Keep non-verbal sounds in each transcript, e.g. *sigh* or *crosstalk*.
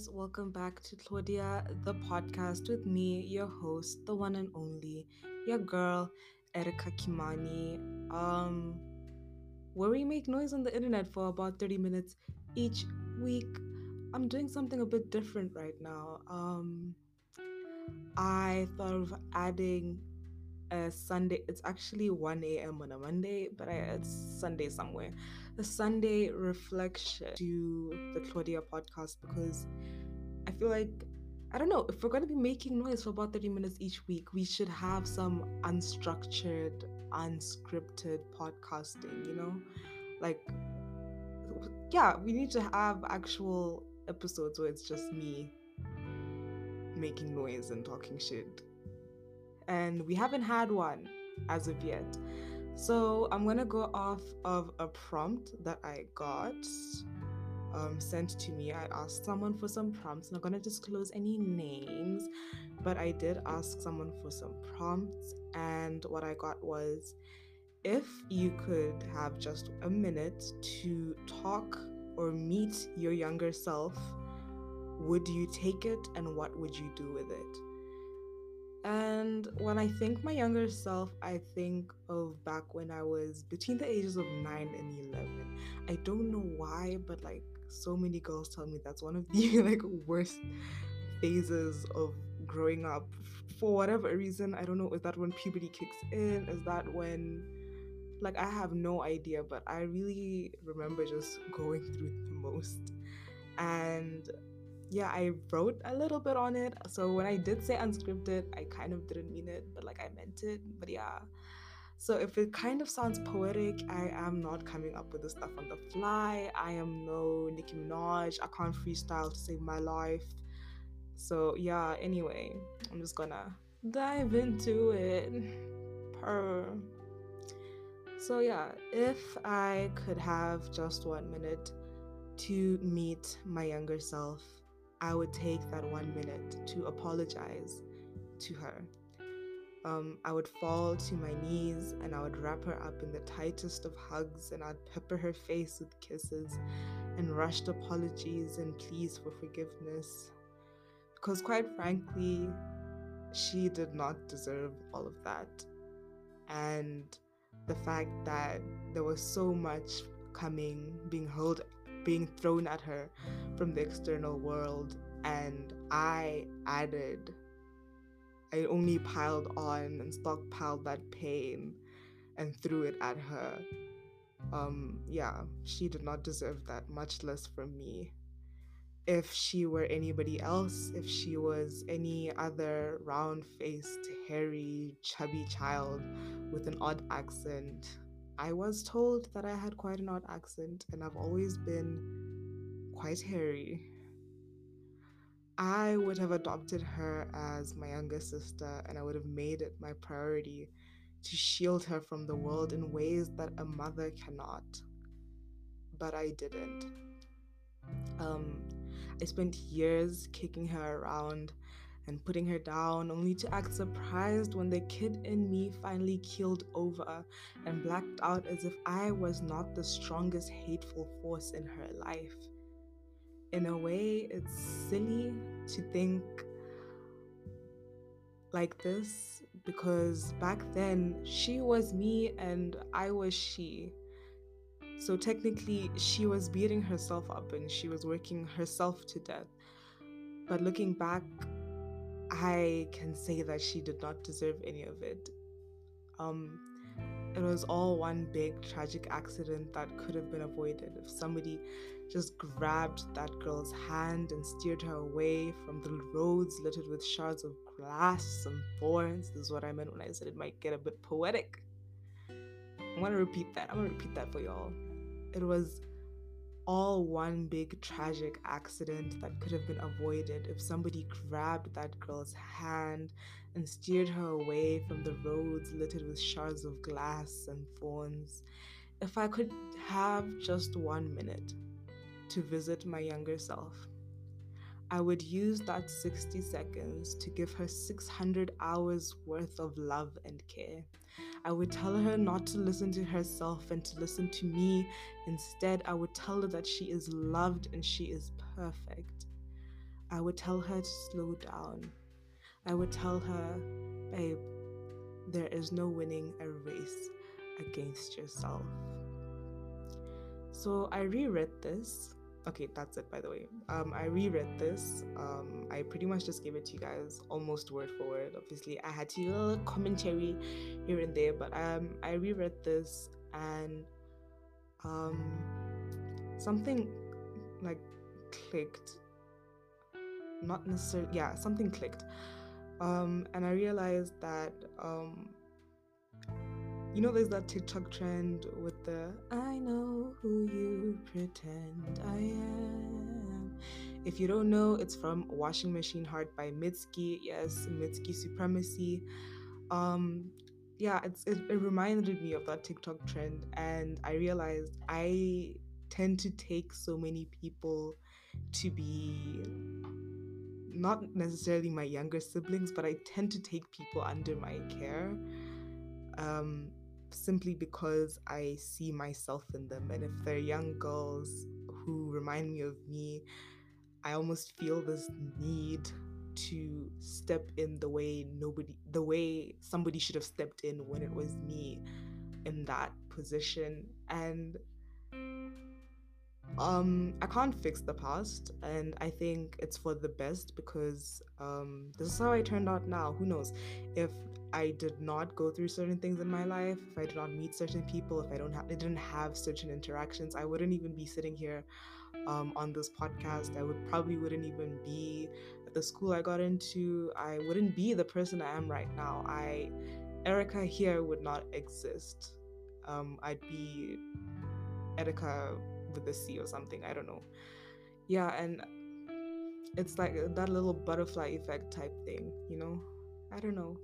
guys, welcome back to Claudia, the podcast with me, your host, the one and only, your girl, Erica Kimani. Um, where we make noise on the internet for about 30 minutes each week. I'm doing something a bit different right now. Um, I thought of adding a Sunday. It's actually 1 a.m. on a Monday, but I, it's Sunday somewhere. A Sunday reflection to the Claudia podcast because feel like I don't know if we're going to be making noise for about 30 minutes each week, we should have some unstructured, unscripted podcasting, you know? Like, yeah, we need to have actual episodes where it's just me making noise and talking shit and we haven't had one as of yet. So I'm gonna go off of a prompt that I got um, sent to me. I asked someone for some prompts. Not gonna disclose any names, but I did ask someone for some prompts, and what I got was if you could have just a minute to talk or meet your younger self, would you take it and what would you do with it? And when I think my younger self, I think of back when I was between the ages of 9 and 11. I don't know why, but like so many girls tell me that's one of the *laughs* like worst phases of growing up for whatever reason. I don't know, is that when puberty kicks in? Is that when like I have no idea, but I really remember just going through the most. And yeah, I wrote a little bit on it. So when I did say unscripted, I kind of didn't mean it, but like I meant it. But yeah. So if it kind of sounds poetic, I am not coming up with this stuff on the fly. I am no Nicki Minaj. I can't freestyle to save my life. So yeah, anyway, I'm just gonna dive into it. Per. So yeah, if I could have just one minute to meet my younger self, I would take that one minute to apologize to her. Um, I would fall to my knees and I would wrap her up in the tightest of hugs and I'd pepper her face with kisses and rushed apologies and pleas for forgiveness. Because, quite frankly, she did not deserve all of that. And the fact that there was so much coming, being hurled being thrown at her from the external world and I added I only piled on and stockpiled that pain and threw it at her. Um, yeah, she did not deserve that, much less from me. If she were anybody else, if she was any other round faced, hairy, chubby child with an odd accent, I was told that I had quite an odd accent and I've always been quite hairy. I would have adopted her as my younger sister and I would have made it my priority to shield her from the world in ways that a mother cannot. But I didn't. Um, I spent years kicking her around and putting her down, only to act surprised when the kid in me finally keeled over and blacked out as if I was not the strongest hateful force in her life. In a way, it's silly to think like this because back then she was me and I was she. So technically, she was beating herself up and she was working herself to death. But looking back, I can say that she did not deserve any of it. Um, it was all one big tragic accident that could have been avoided if somebody just grabbed that girl's hand and steered her away from the roads littered with shards of glass and thorns. This is what I meant when I said it might get a bit poetic. I'm gonna repeat that. I'm gonna repeat that for y'all. It was all one big tragic accident that could have been avoided if somebody grabbed that girl's hand and steered her away from the roads littered with shards of glass and thorns. If I could have just one minute to visit my younger self, I would use that 60 seconds to give her 600 hours worth of love and care. I would tell her not to listen to herself and to listen to me. Instead, I would tell her that she is loved and she is perfect. I would tell her to slow down. I would tell her, babe, there is no winning a race against yourself. So I reread this. Okay, that's it, by the way. Um, I reread this. Um, I pretty much just gave it to you guys almost word for word. Obviously, I had to a little commentary here and there, but um, I reread this and um, something like clicked. Not necessarily, yeah, something clicked. Um, and I realized that um, you know, there's that TikTok trend with the I know who you pretend I am. If you don't know, it's from Washing Machine Heart by Mitski. Yes, Mitski Supremacy. Um, yeah, it's, it, it reminded me of that TikTok trend, and I realized I tend to take so many people to be not necessarily my younger siblings, but I tend to take people under my care. Um, simply because I see myself in them. And if they're young girls who remind me of me, I almost feel this need to step in the way nobody, the way somebody should have stepped in when it was me in that position. And um i can't fix the past and i think it's for the best because um this is how i turned out now who knows if I did not go through certain things in my life, if I did not meet certain people, if I don't have, I didn't have certain interactions, I wouldn't even be sitting here um, on this podcast. I would probably wouldn't even be at the school I got into. I wouldn't be the person I am right now. I, Erica here would not exist. Um, I'd be Erica with the sea or something. I don't know. Yeah, and it's like that little butterfly effect type thing, you know? I don't know.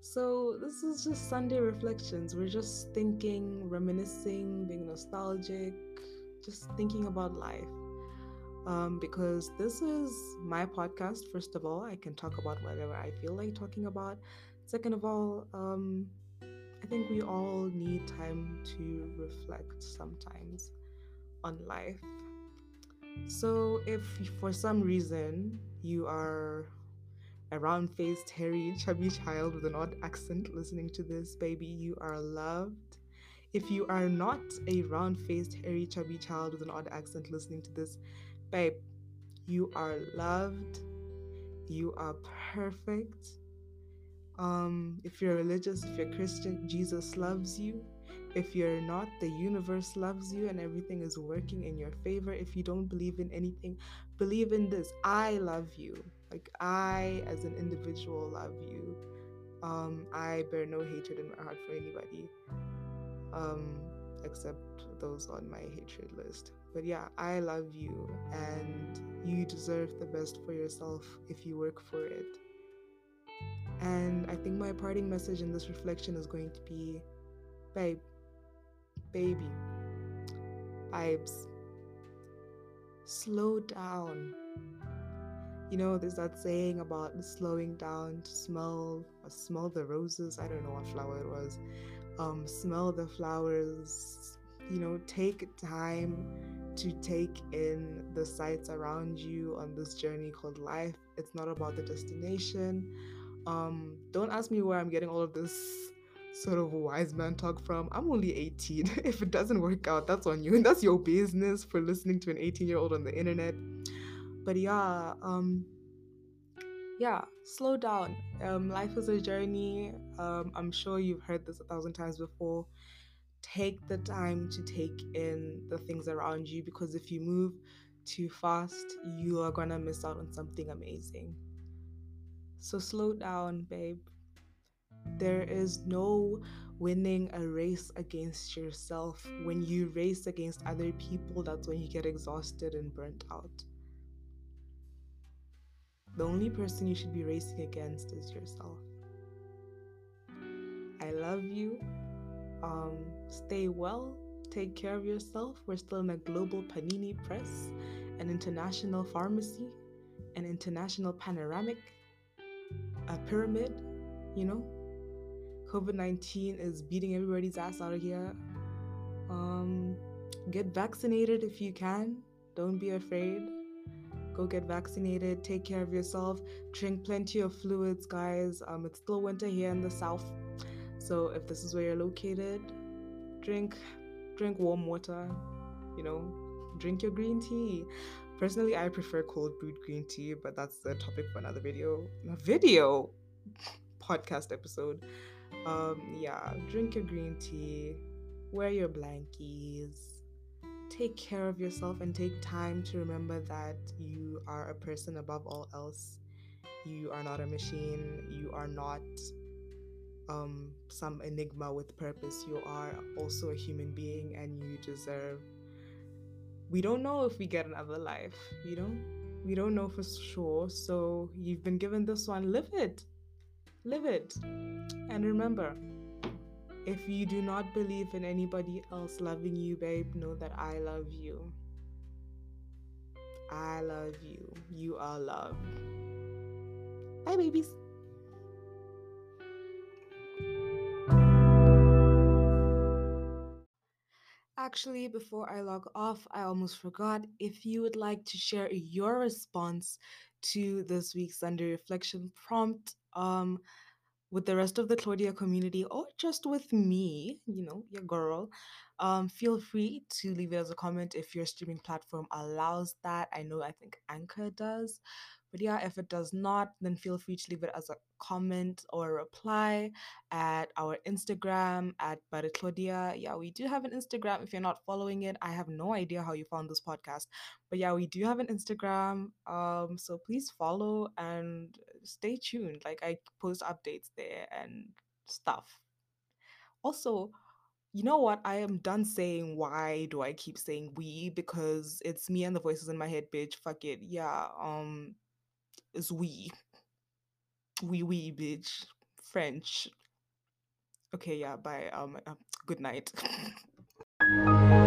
So, this is just Sunday reflections. We're just thinking, reminiscing, being nostalgic, just thinking about life. Um, because this is my podcast, first of all. I can talk about whatever I feel like talking about. Second of all, um, I think we all need time to reflect sometimes on life. So, if for some reason you are a round faced, hairy, chubby child with an odd accent listening to this, baby, you are loved. If you are not a round faced, hairy, chubby child with an odd accent listening to this, babe, you are loved. You are perfect. Um, if you're religious, if you're Christian, Jesus loves you. If you're not, the universe loves you and everything is working in your favor. If you don't believe in anything, believe in this I love you. Like, I, as an individual, love you. Um, I bear no hatred in my heart for anybody, um, except those on my hatred list. But yeah, I love you, and you deserve the best for yourself if you work for it. And I think my parting message in this reflection is going to be babe, baby, vibes, slow down you know, there's that saying about slowing down to smell, uh, smell the roses. I don't know what flower it was. Um, smell the flowers. You know, take time to take in the sights around you on this journey called life. It's not about the destination. Um, don't ask me where I'm getting all of this sort of a wise man talk from. I'm only 18. *laughs* if it doesn't work out, that's on you. And *laughs* that's your business for listening to an 18 year old on the internet but yeah um yeah slow down um life is a journey um i'm sure you've heard this a thousand times before take the time to take in the things around you because if you move too fast you are gonna miss out on something amazing so slow down babe there is no winning a race against yourself when you race against other people that's when you get exhausted and burnt out the only person you should be racing against is yourself. I love you. Um, stay well. Take care of yourself. We're still in a global panini press, an international pharmacy, an international panoramic, a pyramid, you know. COVID 19 is beating everybody's ass out of here. Um, get vaccinated if you can. Don't be afraid. Go get vaccinated. Take care of yourself. Drink plenty of fluids, guys. Um, it's still winter here in the south, so if this is where you're located, drink drink warm water. You know, drink your green tea. Personally, I prefer cold brewed green tea, but that's the topic for another video. A video *laughs* podcast episode. Um, yeah, drink your green tea, wear your blankies, take care of yourself, and take time to remember that you are a person above all else. You are not a machine. You are not um, some enigma with purpose. You are also a human being and you deserve. We don't know if we get another life, you know? We don't know for sure. So you've been given this one, live it. Live it. And remember, if you do not believe in anybody else loving you, babe, know that I love you. I love you. You are loved. Bye, babies. Actually, before I log off, I almost forgot. If you would like to share your response to this week's Sunday reflection prompt, um, with the rest of the Claudia community or just with me, you know, your girl, um, feel free to leave it as a comment if your streaming platform allows that. I know I think Anchor does. But yeah, if it does not, then feel free to leave it as a comment or a reply at our Instagram at But Claudia. Yeah, we do have an Instagram. If you're not following it, I have no idea how you found this podcast. But yeah, we do have an Instagram. Um, so please follow and stay tuned. Like I post updates there and stuff. Also, you know what? I am done saying why do I keep saying we because it's me and the voices in my head, bitch. Fuck it. Yeah. Um it's we. We we bitch. French. Okay, yeah, bye. Um, uh, good night. *laughs*